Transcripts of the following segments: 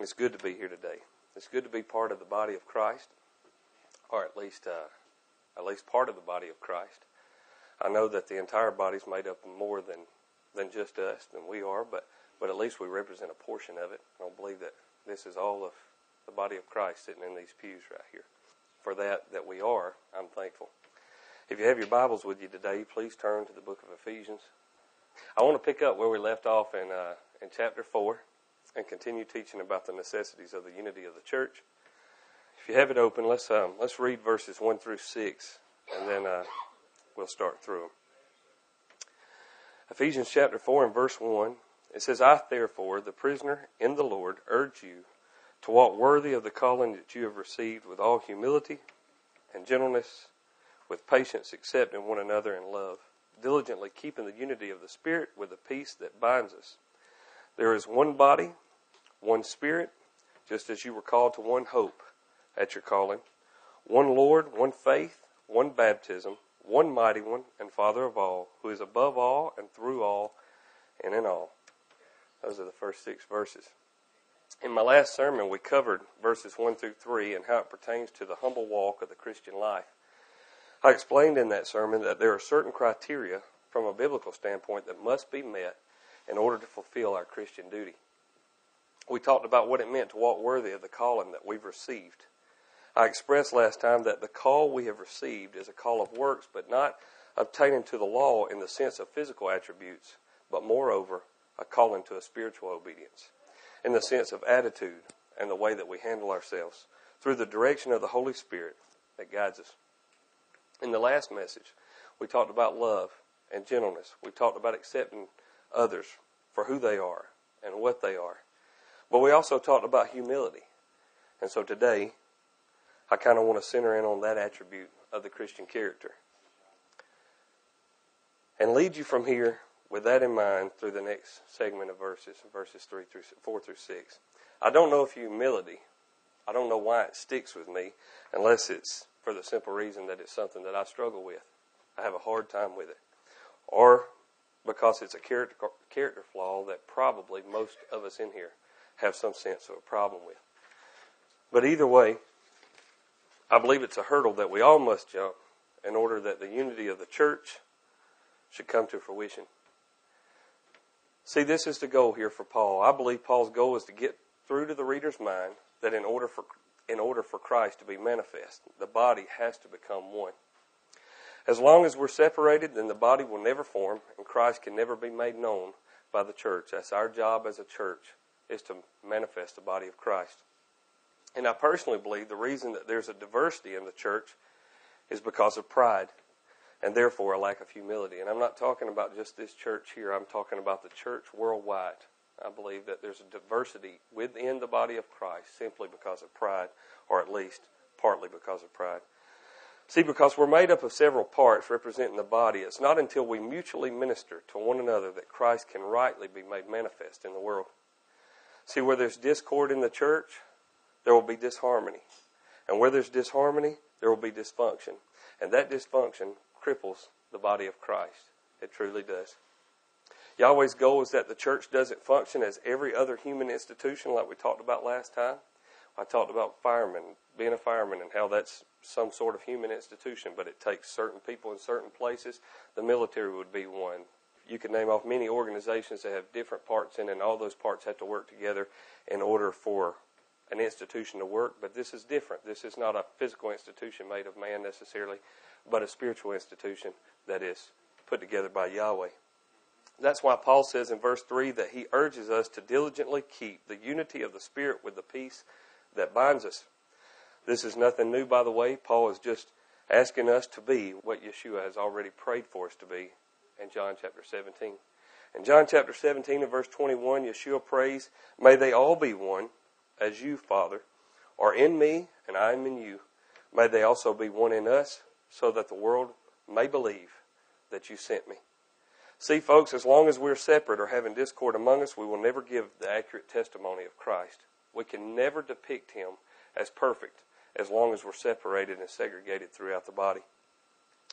It's good to be here today. It's good to be part of the body of Christ, or at least uh, at least part of the body of Christ. I know that the entire body is made up of more than than just us, than we are, but but at least we represent a portion of it. I don't believe that this is all of the body of Christ sitting in these pews right here. For that that we are, I'm thankful. If you have your Bibles with you today, please turn to the book of Ephesians. I want to pick up where we left off in uh, in chapter four and continue teaching about the necessities of the unity of the church. If you have it open, let's um, let's read verses one through six, and then uh, we'll start through them. Ephesians chapter four and verse one. It says, "I therefore, the prisoner in the Lord, urge you to walk worthy of the calling that you have received, with all humility and gentleness, with patience, accepting one another in love, diligently keeping the unity of the Spirit with the peace that binds us." There is one body one Spirit, just as you were called to one hope at your calling, one Lord, one faith, one baptism, one mighty one, and Father of all, who is above all and through all and in all. Those are the first six verses. In my last sermon, we covered verses 1 through 3 and how it pertains to the humble walk of the Christian life. I explained in that sermon that there are certain criteria from a biblical standpoint that must be met in order to fulfill our Christian duty we talked about what it meant to walk worthy of the calling that we've received. I expressed last time that the call we have received is a call of works, but not obtaining to the law in the sense of physical attributes, but moreover, a calling to a spiritual obedience in the sense of attitude and the way that we handle ourselves through the direction of the Holy Spirit that guides us. In the last message, we talked about love and gentleness. We talked about accepting others for who they are and what they are. But we also talked about humility. And so today, I kind of want to center in on that attribute of the Christian character. And lead you from here with that in mind through the next segment of verses, verses 3 through 4 through 6. I don't know if humility, I don't know why it sticks with me unless it's for the simple reason that it's something that I struggle with. I have a hard time with it. Or because it's a character, character flaw that probably most of us in here have some sense of a problem with. But either way, I believe it's a hurdle that we all must jump in order that the unity of the church should come to fruition. See, this is the goal here for Paul. I believe Paul's goal is to get through to the reader's mind that in order for in order for Christ to be manifest, the body has to become one. As long as we're separated, then the body will never form and Christ can never be made known by the church. That's our job as a church is to manifest the body of Christ. And I personally believe the reason that there's a diversity in the church is because of pride and therefore a lack of humility. And I'm not talking about just this church here, I'm talking about the church worldwide. I believe that there's a diversity within the body of Christ simply because of pride, or at least partly because of pride. See, because we're made up of several parts representing the body, it's not until we mutually minister to one another that Christ can rightly be made manifest in the world. See, where there's discord in the church, there will be disharmony. And where there's disharmony, there will be dysfunction. And that dysfunction cripples the body of Christ. It truly does. Yahweh's goal is that the church doesn't function as every other human institution like we talked about last time. I talked about firemen, being a fireman, and how that's some sort of human institution, but it takes certain people in certain places. The military would be one you can name off many organizations that have different parts in and all those parts have to work together in order for an institution to work. But this is different. This is not a physical institution made of man necessarily, but a spiritual institution that is put together by Yahweh. That's why Paul says in verse 3 that he urges us to diligently keep the unity of the Spirit with the peace that binds us. This is nothing new, by the way. Paul is just asking us to be what Yeshua has already prayed for us to be in John chapter 17. In John chapter 17 and verse 21, Yeshua prays, May they all be one, as you, Father, are in me and I am in you. May they also be one in us, so that the world may believe that you sent me. See, folks, as long as we're separate or having discord among us, we will never give the accurate testimony of Christ. We can never depict him as perfect as long as we're separated and segregated throughout the body.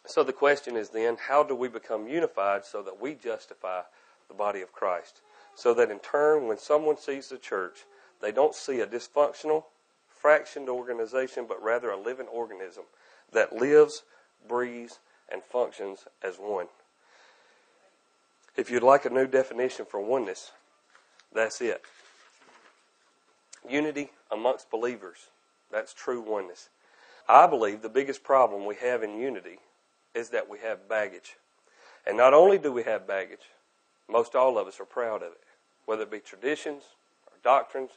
So the question is then, how do we become unified so that we justify the body of Christ? So that in turn, when someone sees the church, they don't see a dysfunctional, fractioned organization, but rather a living organism that lives, breathes, and functions as one. If you'd like a new definition for oneness, that's it. Unity amongst believers. That's true oneness. I believe the biggest problem we have in unity is that we have baggage. And not only do we have baggage, most all of us are proud of it. Whether it be traditions or doctrines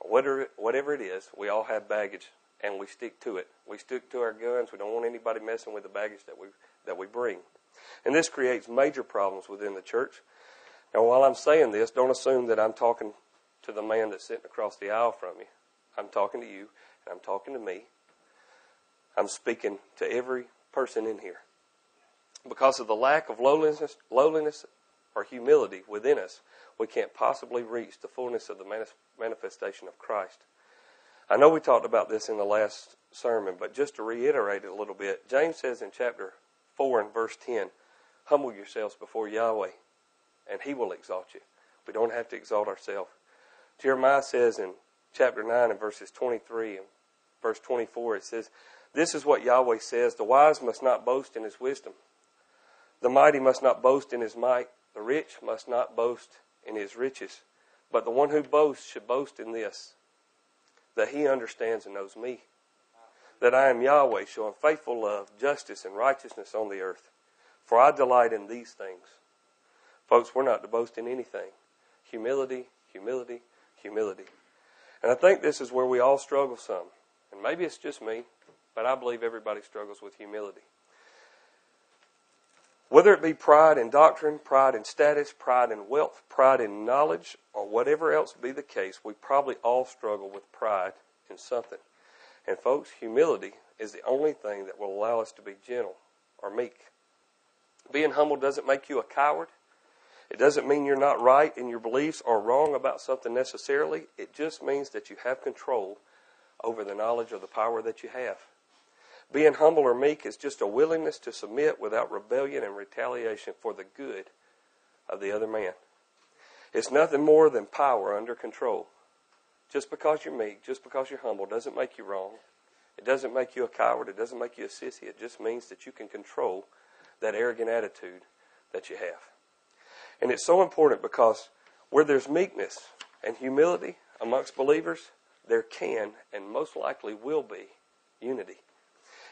or whatever, whatever it is, we all have baggage and we stick to it. We stick to our guns. We don't want anybody messing with the baggage that we, that we bring. And this creates major problems within the church. Now, while I'm saying this, don't assume that I'm talking to the man that's sitting across the aisle from you. I'm talking to you, and I'm talking to me. I'm speaking to every person in here. Because of the lack of lowliness, lowliness or humility within us, we can't possibly reach the fullness of the manifestation of Christ. I know we talked about this in the last sermon, but just to reiterate it a little bit, James says in chapter 4 and verse 10, Humble yourselves before Yahweh, and he will exalt you. We don't have to exalt ourselves. Jeremiah says in chapter 9 and verses 23 and verse 24, it says, This is what Yahweh says The wise must not boast in his wisdom, the mighty must not boast in his might, the rich must not boast in his riches, but the one who boasts should boast in this, that he understands and knows me, that I am Yahweh, showing faithful love, justice, and righteousness on the earth. For I delight in these things. Folks, we're not to boast in anything. Humility, humility, humility. And I think this is where we all struggle some. And maybe it's just me, but I believe everybody struggles with humility. Whether it be pride in doctrine, pride in status, pride in wealth, pride in knowledge, or whatever else be the case, we probably all struggle with pride in something. And folks, humility is the only thing that will allow us to be gentle or meek. Being humble doesn't make you a coward. It doesn't mean you're not right in your beliefs or wrong about something necessarily. It just means that you have control over the knowledge or the power that you have. Being humble or meek is just a willingness to submit without rebellion and retaliation for the good of the other man. It's nothing more than power under control. Just because you're meek, just because you're humble, doesn't make you wrong. It doesn't make you a coward. It doesn't make you a sissy. It just means that you can control that arrogant attitude that you have. And it's so important because where there's meekness and humility amongst believers, there can and most likely will be unity.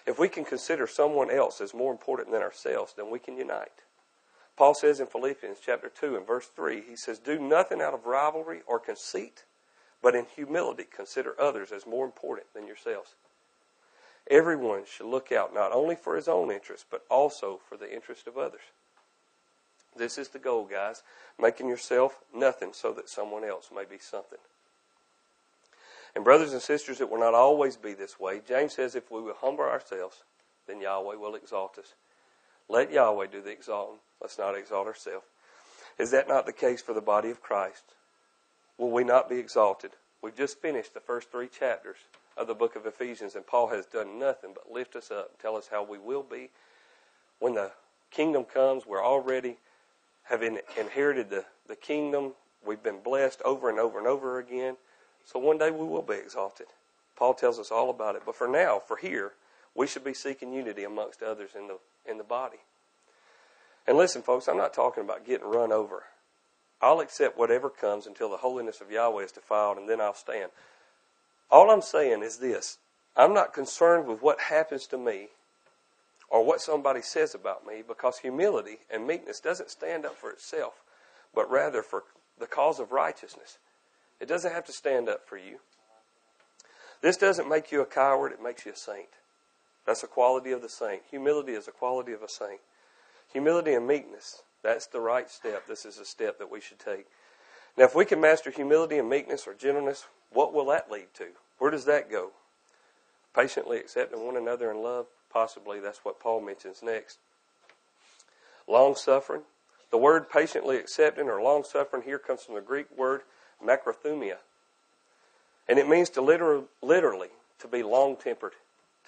If we can consider someone else as more important than ourselves, then we can unite. Paul says in Philippians chapter 2 and verse 3, he says, Do nothing out of rivalry or conceit, but in humility consider others as more important than yourselves. Everyone should look out not only for his own interest, but also for the interest of others. This is the goal, guys. Making yourself nothing so that someone else may be something. And, brothers and sisters, it will not always be this way. James says if we will humble ourselves, then Yahweh will exalt us. Let Yahweh do the exalting. Let's not exalt ourselves. Is that not the case for the body of Christ? Will we not be exalted? We've just finished the first three chapters of the book of Ephesians, and Paul has done nothing but lift us up and tell us how we will be. When the kingdom comes, we're already have inherited the, the kingdom. We've been blessed over and over and over again. So one day we will be exalted. Paul tells us all about it. But for now, for here, we should be seeking unity amongst others in the in the body. And listen, folks, I'm not talking about getting run over. I'll accept whatever comes until the holiness of Yahweh is defiled, and then I'll stand. All I'm saying is this I'm not concerned with what happens to me or what somebody says about me because humility and meekness doesn't stand up for itself, but rather for the cause of righteousness. It doesn't have to stand up for you. This doesn't make you a coward, it makes you a saint. That's a quality of the saint. Humility is a quality of a saint. Humility and meekness, that's the right step. This is a step that we should take. Now, if we can master humility and meekness or gentleness, what will that lead to? Where does that go? Patiently accepting one another in love? Possibly that's what Paul mentions next. Long suffering. The word patiently accepting or long suffering here comes from the Greek word macrothumia. And it means to literally, literally to be long tempered,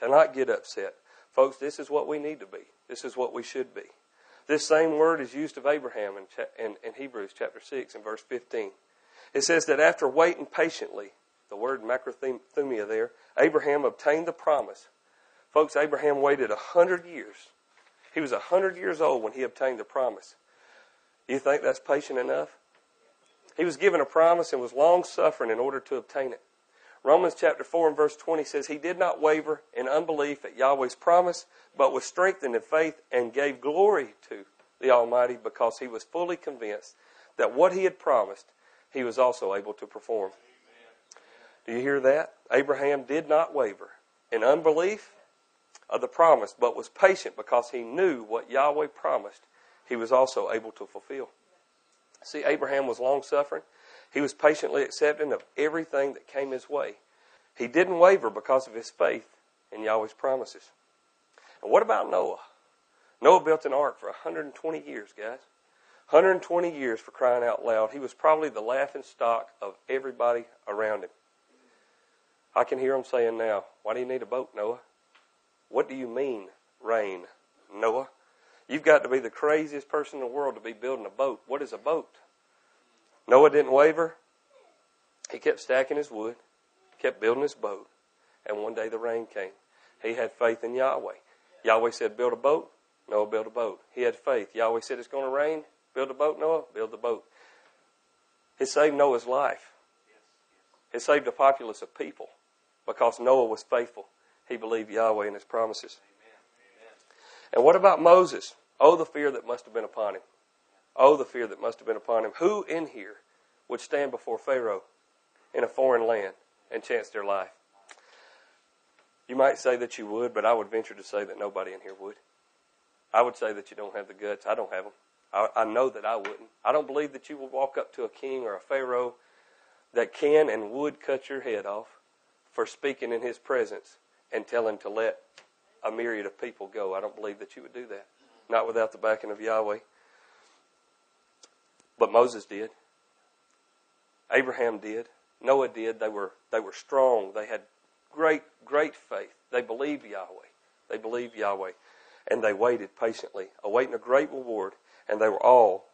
to not get upset. Folks, this is what we need to be. This is what we should be. This same word is used of Abraham in, in, in Hebrews chapter 6 and verse 15. It says that after waiting patiently, the word macrothumia there. Abraham obtained the promise. Folks, Abraham waited a hundred years. He was a hundred years old when he obtained the promise. You think that's patient enough? He was given a promise and was long suffering in order to obtain it. Romans chapter 4 and verse 20 says, He did not waver in unbelief at Yahweh's promise, but was strengthened in faith and gave glory to the Almighty because he was fully convinced that what he had promised, he was also able to perform. Do you hear that? Abraham did not waver in unbelief of the promise, but was patient because he knew what Yahweh promised, he was also able to fulfill. See, Abraham was long suffering. He was patiently accepting of everything that came his way. He didn't waver because of his faith in Yahweh's promises. And what about Noah? Noah built an ark for 120 years, guys. 120 years for crying out loud. He was probably the laughing stock of everybody around him. I can hear him saying now, Why do you need a boat, Noah? What do you mean, rain, Noah? You've got to be the craziest person in the world to be building a boat. What is a boat? Noah didn't waver. He kept stacking his wood, kept building his boat, and one day the rain came. He had faith in Yahweh. Yahweh said, Build a boat. Noah built a boat. He had faith. Yahweh said, It's going to rain. Build a boat, Noah. Build the boat. It saved Noah's life. It saved a populace of people because Noah was faithful. He believed Yahweh and his promises. And what about Moses? Oh, the fear that must have been upon him. Oh, the fear that must have been upon him. Who in here would stand before Pharaoh in a foreign land and chance their life? You might say that you would, but I would venture to say that nobody in here would. I would say that you don't have the guts. I don't have them. I, I know that I wouldn't. I don't believe that you would walk up to a king or a pharaoh that can and would cut your head off for speaking in his presence and tell him to let a myriad of people go. I don't believe that you would do that. Not without the backing of Yahweh. But Moses did. Abraham did. Noah did. They were, they were strong. They had great, great faith. They believed Yahweh. They believed Yahweh. And they waited patiently, awaiting a great reward. And they were all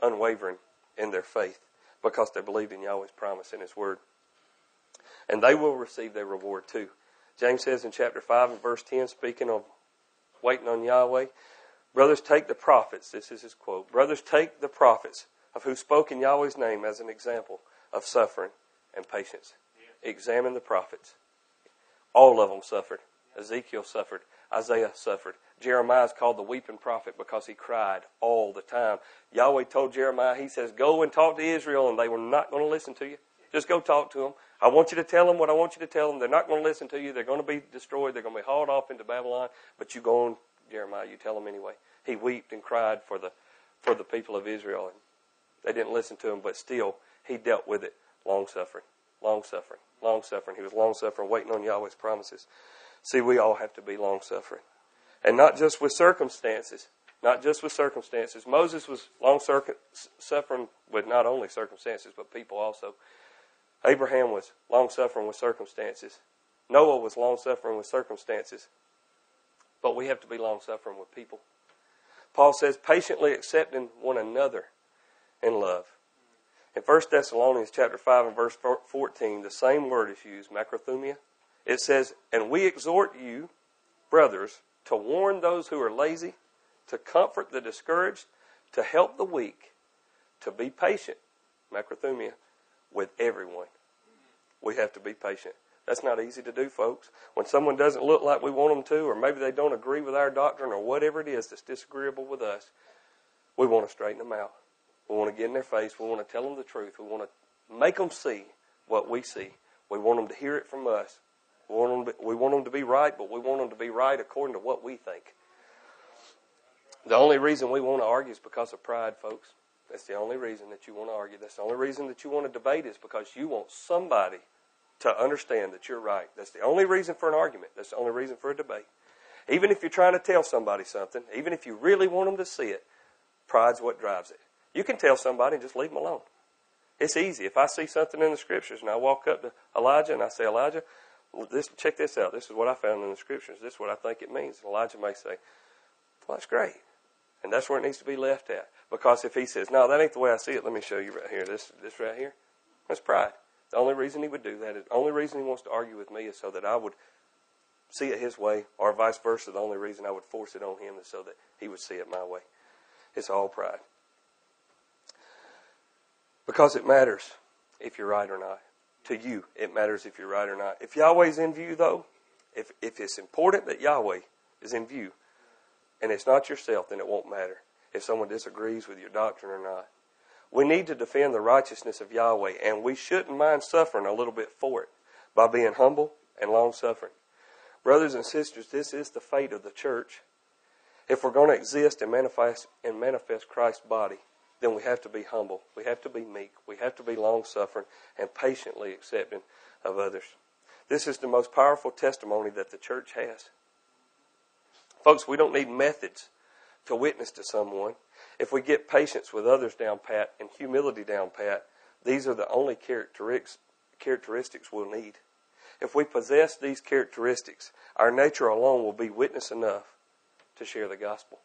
unwavering in their faith because they believed in Yahweh's promise and His word. And they will receive their reward too. James says in chapter 5 and verse 10, speaking of waiting on Yahweh, brothers, take the prophets, this is his quote, brothers, take the prophets of who spoke in Yahweh's name as an example of suffering and patience. Examine the prophets. All of them suffered. Ezekiel suffered. Isaiah suffered. Jeremiah is called the weeping prophet because he cried all the time. Yahweh told Jeremiah, he says, go and talk to Israel and they were not going to listen to you. Just go talk to them. I want you to tell them what I want you to tell them. They're not going to listen to you. They're going to be destroyed. They're going to be hauled off into Babylon. But you go on, Jeremiah, you tell them anyway. He wept and cried for the, for the people of Israel. And they didn't listen to him, but still, he dealt with it. Long suffering, long suffering, long suffering. He was long suffering, waiting on Yahweh's promises. See, we all have to be long suffering. And not just with circumstances. Not just with circumstances. Moses was long suffering with not only circumstances, but people also. Abraham was long suffering with circumstances. Noah was long suffering with circumstances. But we have to be long suffering with people. Paul says, patiently accepting one another in love. In 1 Thessalonians chapter 5 and verse 14, the same word is used, macrothumia. It says, And we exhort you, brothers, to warn those who are lazy, to comfort the discouraged, to help the weak, to be patient, macrothumia, with everyone. We have to be patient. That's not easy to do, folks. When someone doesn't look like we want them to, or maybe they don't agree with our doctrine, or whatever it is that's disagreeable with us, we want to straighten them out. We want to get in their face. We want to tell them the truth. We want to make them see what we see. We want them to hear it from us. We want them to, we want them to be right, but we want them to be right according to what we think. The only reason we want to argue is because of pride, folks. That's the only reason that you want to argue. That's the only reason that you want to debate is because you want somebody to understand that you're right. That's the only reason for an argument. That's the only reason for a debate. Even if you're trying to tell somebody something, even if you really want them to see it, pride's what drives it. You can tell somebody and just leave them alone. It's easy. If I see something in the scriptures and I walk up to Elijah and I say, Elijah, this, check this out. This is what I found in the scriptures. This is what I think it means. And Elijah may say, well, that's great. And that's where it needs to be left at. Because if he says, no, that ain't the way I see it, let me show you right here. This, this right here, that's pride. The only reason he would do that the only reason he wants to argue with me is so that I would see it his way, or vice versa. The only reason I would force it on him is so that he would see it my way. It's all pride. Because it matters if you're right or not. To you, it matters if you're right or not. If Yahweh's in view, though, if, if it's important that Yahweh is in view, and it's not yourself, then it won't matter if someone disagrees with your doctrine or not. We need to defend the righteousness of Yahweh, and we shouldn't mind suffering a little bit for it by being humble and long suffering. Brothers and sisters, this is the fate of the church. If we're going to exist and manifest and manifest Christ's body, then we have to be humble. We have to be meek. We have to be long suffering and patiently accepting of others. This is the most powerful testimony that the church has. Folks, we don't need methods to witness to someone. If we get patience with others down pat and humility down pat, these are the only characteristics we'll need. If we possess these characteristics, our nature alone will be witness enough to share the gospel.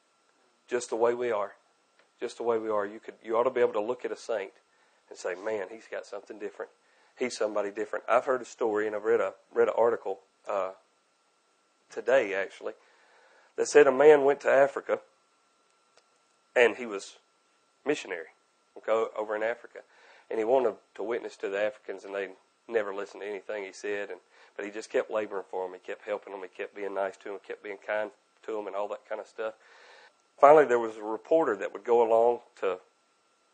Just the way we are. Just the way we are. You could you ought to be able to look at a saint and say, Man, he's got something different. He's somebody different. I've heard a story and I've read a read an article uh, today actually that said a man went to Africa and he was missionary okay, over in Africa, and he wanted to witness to the Africans, and they never listened to anything he said, and but he just kept laboring for them. He kept helping them. He kept being nice to them. Kept being kind to them, and all that kind of stuff. Finally, there was a reporter that would go along to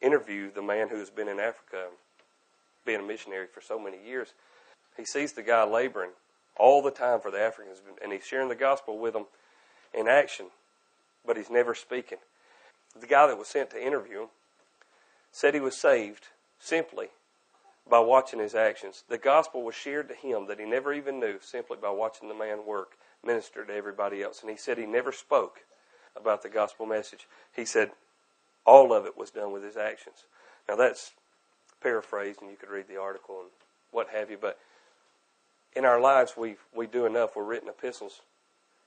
interview the man who has been in Africa, being a missionary for so many years. He sees the guy laboring all the time for the Africans, and he's sharing the gospel with them in action, but he's never speaking the guy that was sent to interview him said he was saved simply by watching his actions. The gospel was shared to him that he never even knew simply by watching the man work, minister to everybody else. And he said he never spoke about the gospel message. He said all of it was done with his actions. Now that's paraphrased, and you could read the article and what have you. But in our lives, we we do enough. We're written epistles,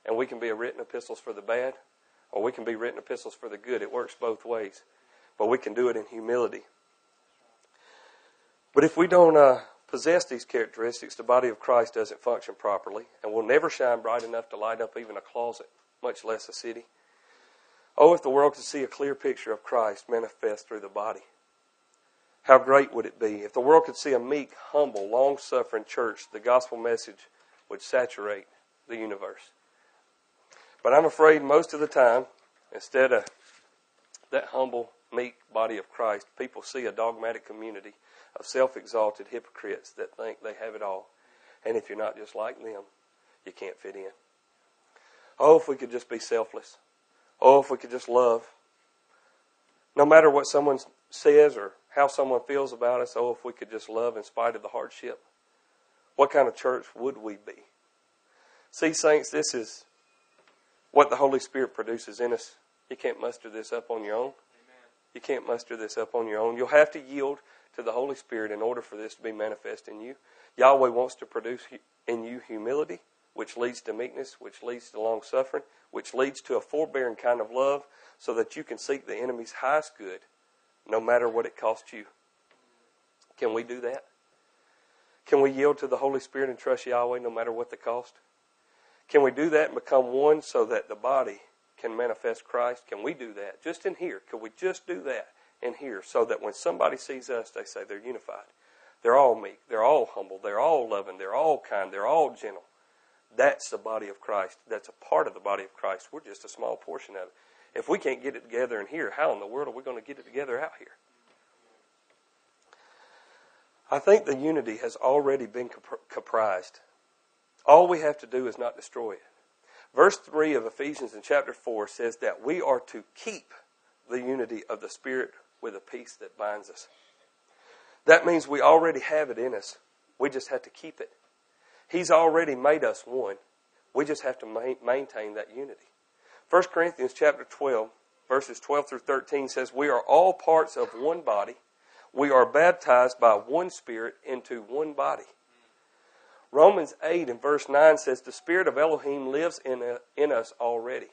and we can be written epistles for the bad, or we can be written epistles for the good. It works both ways. But we can do it in humility. But if we don't uh, possess these characteristics, the body of Christ doesn't function properly and will never shine bright enough to light up even a closet, much less a city. Oh, if the world could see a clear picture of Christ manifest through the body. How great would it be if the world could see a meek, humble, long suffering church? The gospel message would saturate the universe. But I'm afraid most of the time, instead of that humble, meek body of Christ, people see a dogmatic community of self exalted hypocrites that think they have it all. And if you're not just like them, you can't fit in. Oh, if we could just be selfless. Oh, if we could just love. No matter what someone says or how someone feels about us, oh, if we could just love in spite of the hardship. What kind of church would we be? See, saints, this is what the Holy Spirit produces in us. You can't muster this up on your own. You can't muster this up on your own. You'll have to yield to the Holy Spirit in order for this to be manifest in you. Yahweh wants to produce in you humility, which leads to meekness, which leads to long suffering, which leads to a forbearing kind of love, so that you can seek the enemy's highest good, no matter what it costs you. Can we do that? Can we yield to the Holy Spirit and trust Yahweh no matter what the cost? Can we do that and become one so that the body can manifest Christ? Can we do that? Just in here. Can we just do that in here so that when somebody sees us, they say they're unified? They're all meek. They're all humble. They're all loving. They're all kind. They're all gentle. That's the body of Christ. That's a part of the body of Christ. We're just a small portion of it. If we can't get it together in here, how in the world are we going to get it together out here? I think the unity has already been comprised all we have to do is not destroy it. Verse 3 of Ephesians in chapter 4 says that we are to keep the unity of the Spirit with a peace that binds us. That means we already have it in us. We just have to keep it. He's already made us one. We just have to maintain that unity. 1 Corinthians chapter 12, verses 12 through 13 says, We are all parts of one body. We are baptized by one Spirit into one body. Romans 8 and verse 9 says, The Spirit of Elohim lives in, a, in us already.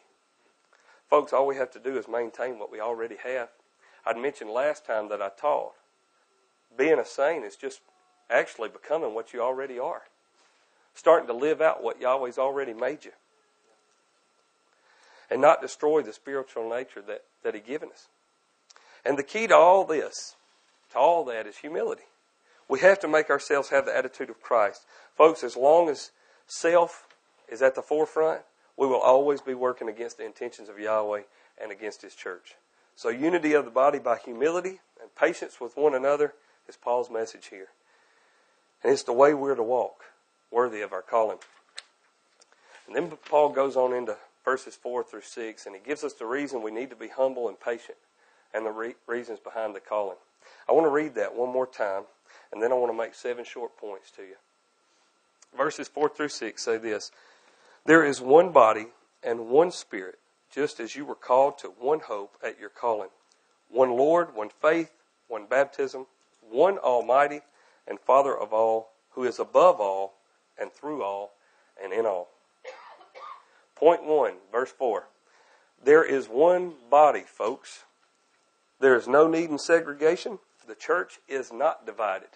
Folks, all we have to do is maintain what we already have. I'd mentioned last time that I taught. Being a saint is just actually becoming what you already are. Starting to live out what Yahweh's already made you. And not destroy the spiritual nature that, that He given us. And the key to all this, to all that, is humility. We have to make ourselves have the attitude of Christ. Folks, as long as self is at the forefront, we will always be working against the intentions of Yahweh and against His church. So, unity of the body by humility and patience with one another is Paul's message here. And it's the way we're to walk, worthy of our calling. And then Paul goes on into verses 4 through 6, and he gives us the reason we need to be humble and patient and the re- reasons behind the calling. I want to read that one more time, and then I want to make seven short points to you. Verses 4 through 6 say this There is one body and one spirit, just as you were called to one hope at your calling. One Lord, one faith, one baptism, one Almighty and Father of all, who is above all and through all and in all. Point 1, verse 4. There is one body, folks. There is no need in segregation. The church is not divided.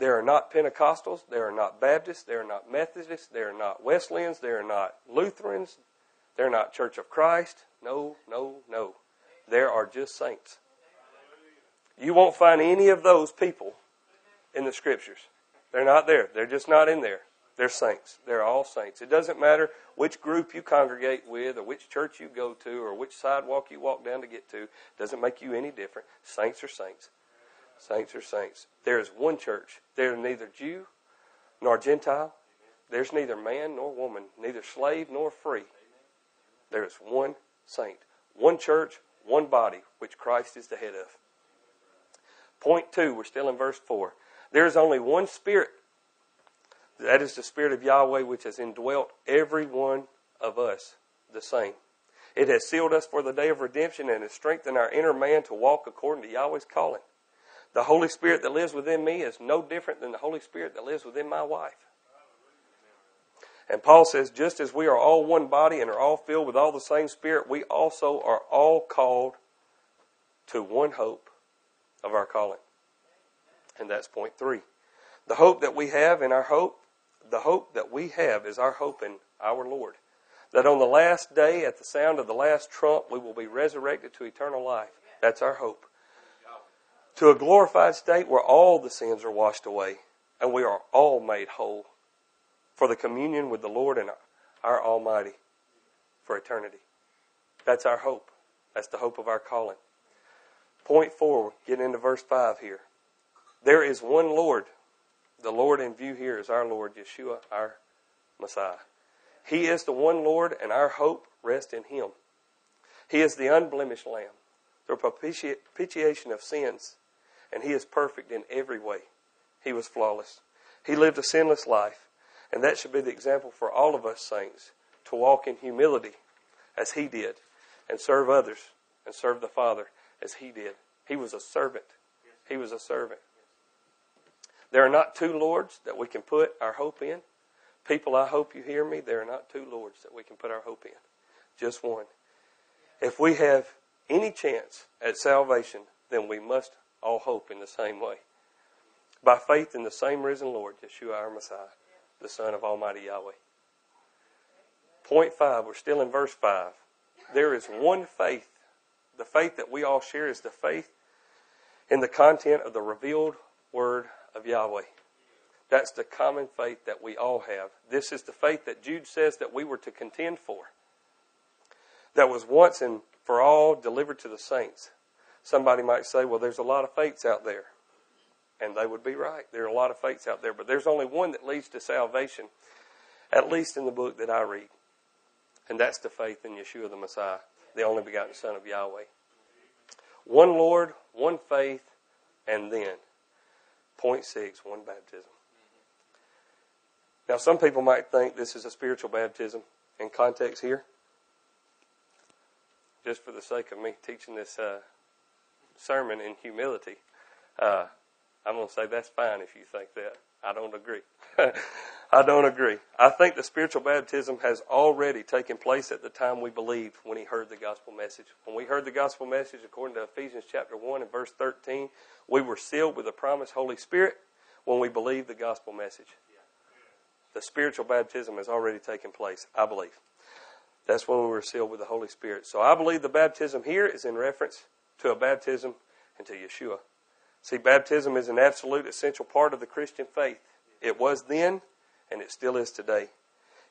There are not Pentecostals. They are not Baptists. They are not Methodists. They are not Wesleyans. They are not Lutherans. They're not Church of Christ. No, no, no. There are just saints. You won't find any of those people in the scriptures. They're not there. They're just not in there. They're saints. They're all saints. It doesn't matter which group you congregate with or which church you go to or which sidewalk you walk down to get to. It doesn't make you any different. Saints are saints. Saints are saints. There is one church. There is neither Jew nor Gentile. There's neither man nor woman, neither slave nor free. There is one saint, one church, one body, which Christ is the head of. Point two, we're still in verse four. There is only one Spirit that is the Spirit of Yahweh which has indwelt every one of us the same. It has sealed us for the day of redemption and has strengthened our inner man to walk according to Yahweh's calling. The Holy Spirit that lives within me is no different than the Holy Spirit that lives within my wife. And Paul says, just as we are all one body and are all filled with all the same Spirit, we also are all called to one hope of our calling. And that's point three. The hope that we have in our hope the hope that we have is our hope in our Lord. That on the last day, at the sound of the last trump, we will be resurrected to eternal life. That's our hope. To a glorified state where all the sins are washed away and we are all made whole for the communion with the Lord and our Almighty for eternity. That's our hope. That's the hope of our calling. Point four, get into verse five here. There is one Lord the Lord in view here is our Lord Yeshua, our Messiah. He is the one Lord, and our hope rests in Him. He is the unblemished Lamb, the propitiation of sins, and He is perfect in every way. He was flawless. He lived a sinless life, and that should be the example for all of us saints to walk in humility as He did, and serve others and serve the Father as He did. He was a servant. He was a servant. There are not two Lords that we can put our hope in. People, I hope you hear me. There are not two Lords that we can put our hope in. Just one. If we have any chance at salvation, then we must all hope in the same way. By faith in the same risen Lord, Yeshua our Messiah, the Son of Almighty Yahweh. Point five, we're still in verse five. There is one faith. The faith that we all share is the faith in the content of the revealed Word of Yahweh. That's the common faith that we all have. This is the faith that Jude says that we were to contend for. That was once and for all delivered to the saints. Somebody might say, well, there's a lot of faiths out there. And they would be right. There are a lot of faiths out there, but there's only one that leads to salvation, at least in the book that I read. And that's the faith in Yeshua the Messiah, the only begotten Son of Yahweh. One Lord, one faith, and then Point six, one baptism. Now, some people might think this is a spiritual baptism in context here. Just for the sake of me teaching this uh, sermon in humility, uh, I'm going to say that's fine if you think that. I don't agree. I don't agree. I think the spiritual baptism has already taken place at the time we believed when he heard the gospel message. When we heard the gospel message, according to Ephesians chapter 1 and verse 13, we were sealed with the promised Holy Spirit. when we believed the gospel message. The spiritual baptism has already taken place, I believe. That's when we were sealed with the Holy Spirit. So I believe the baptism here is in reference to a baptism into Yeshua. See, baptism is an absolute essential part of the Christian faith. It was then, and it still is today.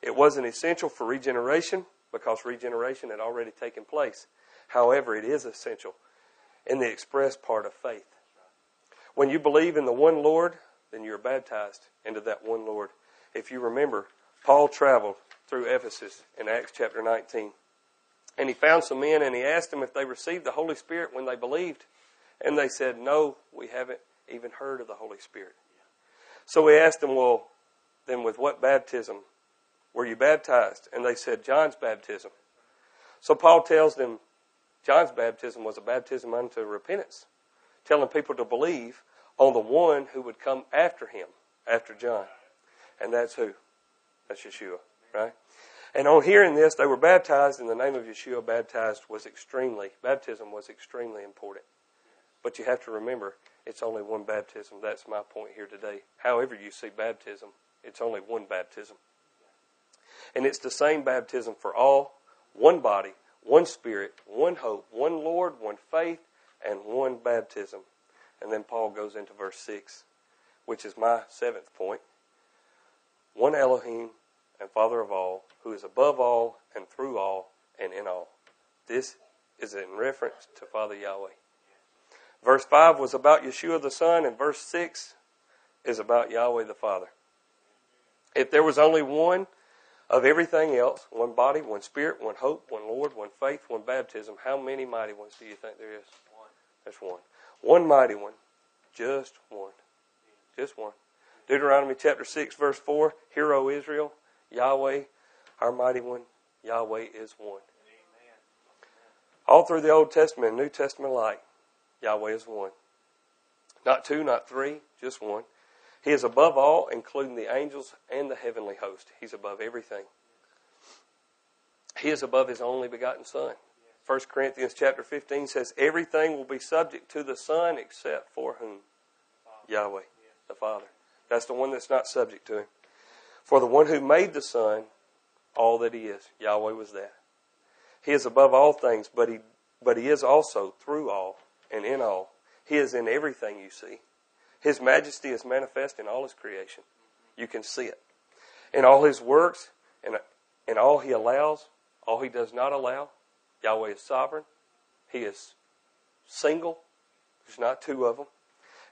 It wasn't essential for regeneration because regeneration had already taken place. However, it is essential in the express part of faith. When you believe in the one Lord, then you're baptized into that one Lord. If you remember, Paul traveled through Ephesus in Acts chapter 19. And he found some men and he asked them if they received the Holy Spirit when they believed. And they said, No, we haven't even heard of the Holy Spirit. So we asked them, Well, then with what baptism were you baptized? And they said, John's baptism. So Paul tells them John's baptism was a baptism unto repentance, telling people to believe on the one who would come after him, after John. And that's who? That's Yeshua, right? And on hearing this, they were baptized in the name of Yeshua. Baptized was extremely, baptism was extremely important. But you have to remember, it's only one baptism. That's my point here today. However, you see baptism, it's only one baptism. And it's the same baptism for all, one body, one spirit, one hope, one Lord, one faith, and one baptism. And then Paul goes into verse 6, which is my seventh point. One Elohim and Father of all, who is above all and through all and in all. This is in reference to Father Yahweh. Verse 5 was about Yeshua the Son, and verse 6 is about Yahweh the Father. If there was only one of everything else, one body, one spirit, one hope, one Lord, one faith, one baptism, how many mighty ones do you think there is? One. There's one. One mighty one. Just one. Just one. Deuteronomy chapter 6, verse 4 Hear, O Israel, Yahweh, our mighty one, Yahweh is one. All through the Old Testament and New Testament alike, Yahweh is one. Not two, not three, just one. He is above all, including the angels and the heavenly host. He's above everything. He is above his only begotten Son. 1 Corinthians chapter 15 says, Everything will be subject to the Son except for whom? Yahweh, the Father. That's the one that's not subject to him. For the one who made the sun, all that he is, Yahweh was that. He is above all things, but he, but he is also through all and in all. He is in everything you see. His majesty is manifest in all his creation. You can see it. In all his works, and in all he allows, all he does not allow, Yahweh is sovereign. He is single. There's not two of them.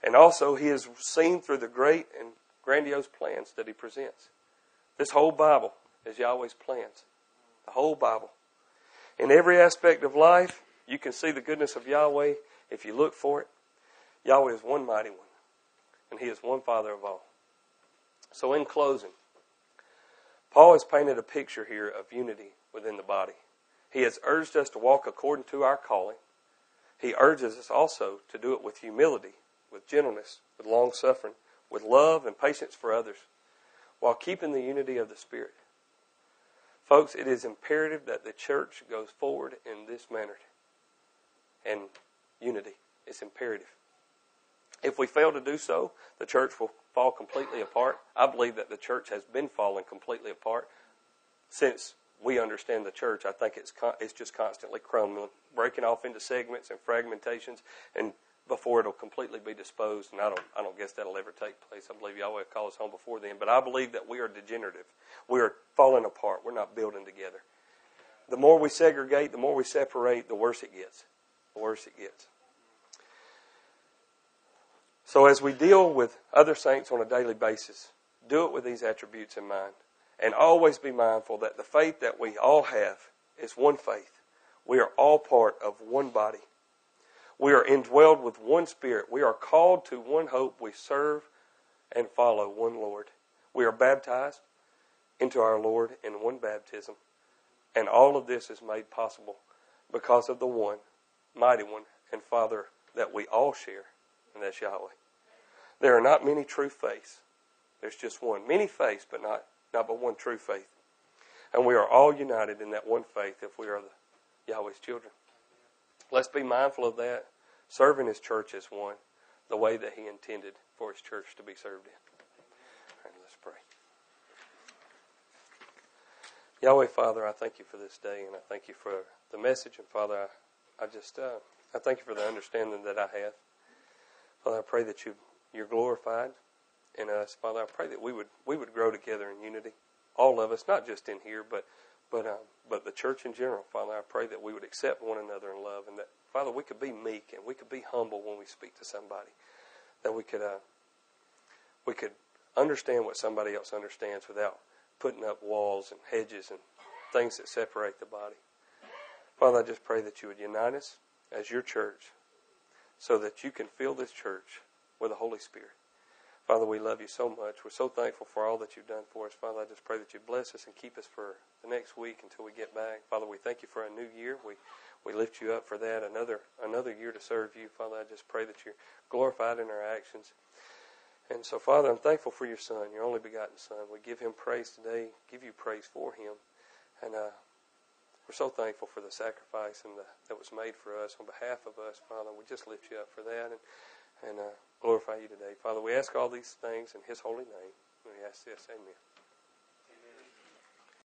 And also, he is seen through the great and grandiose plans that he presents. This whole Bible is Yahweh's plans. The whole Bible. In every aspect of life, you can see the goodness of Yahweh if you look for it. Yahweh is one mighty one and he is one Father of all. So, in closing, Paul has painted a picture here of unity within the body. He has urged us to walk according to our calling. He urges us also to do it with humility, with gentleness, with long suffering, with love and patience for others, while keeping the unity of the Spirit. Folks, it is imperative that the church goes forward in this manner. And unity is imperative. If we fail to do so, the church will fall completely apart. I believe that the church has been falling completely apart since we understand the church. I think it's con- it's just constantly crumbling, breaking off into segments and fragmentations, and before it'll completely be disposed. And I don't I don't guess that'll ever take place. I believe Yahweh will call us home before then. But I believe that we are degenerative. We are falling apart. We're not building together. The more we segregate, the more we separate, the worse it gets. The worse it gets. So as we deal with other saints on a daily basis, do it with these attributes in mind. And always be mindful that the faith that we all have is one faith. We are all part of one body. We are indwelled with one spirit. We are called to one hope. We serve and follow one Lord. We are baptized into our Lord in one baptism. And all of this is made possible because of the one, mighty one, and Father that we all share, and that's Yahweh. There are not many true faiths. There's just one. Many faiths, but not, not but one true faith. And we are all united in that one faith if we are the Yahweh's children. Let's be mindful of that. Serving His church as one. the way that He intended for His church to be served in. All right, let's pray. Yahweh, Father, I thank you for this day, and I thank you for the message. And Father, I, I just uh, I thank you for the understanding that I have. Father, I pray that you you're glorified in us. Father, I pray that we would we would grow together in unity, all of us, not just in here, but but um, church in general. Father, I pray that we would accept one another in love, and that Father, we could be meek and we could be humble when we speak to somebody. That we could uh, we could understand what somebody else understands without putting up walls and hedges and things that separate the body. Father, I just pray that you would unite us as your church so that you can fill this church with the Holy Spirit. Father, we love you so much. We're so thankful for all that you've done for us. Father, I just pray that you bless us and keep us for the next week until we get back. Father, we thank you for a new year. We we lift you up for that. Another another year to serve you. Father, I just pray that you're glorified in our actions. And so, Father, I'm thankful for your Son, your only begotten Son. We give him praise today, give you praise for him. And uh, we're so thankful for the sacrifice and the, that was made for us on behalf of us, Father. We just lift you up for that and, and uh, glorify you today. Father, we ask all these things in his holy name. We ask this. Amen.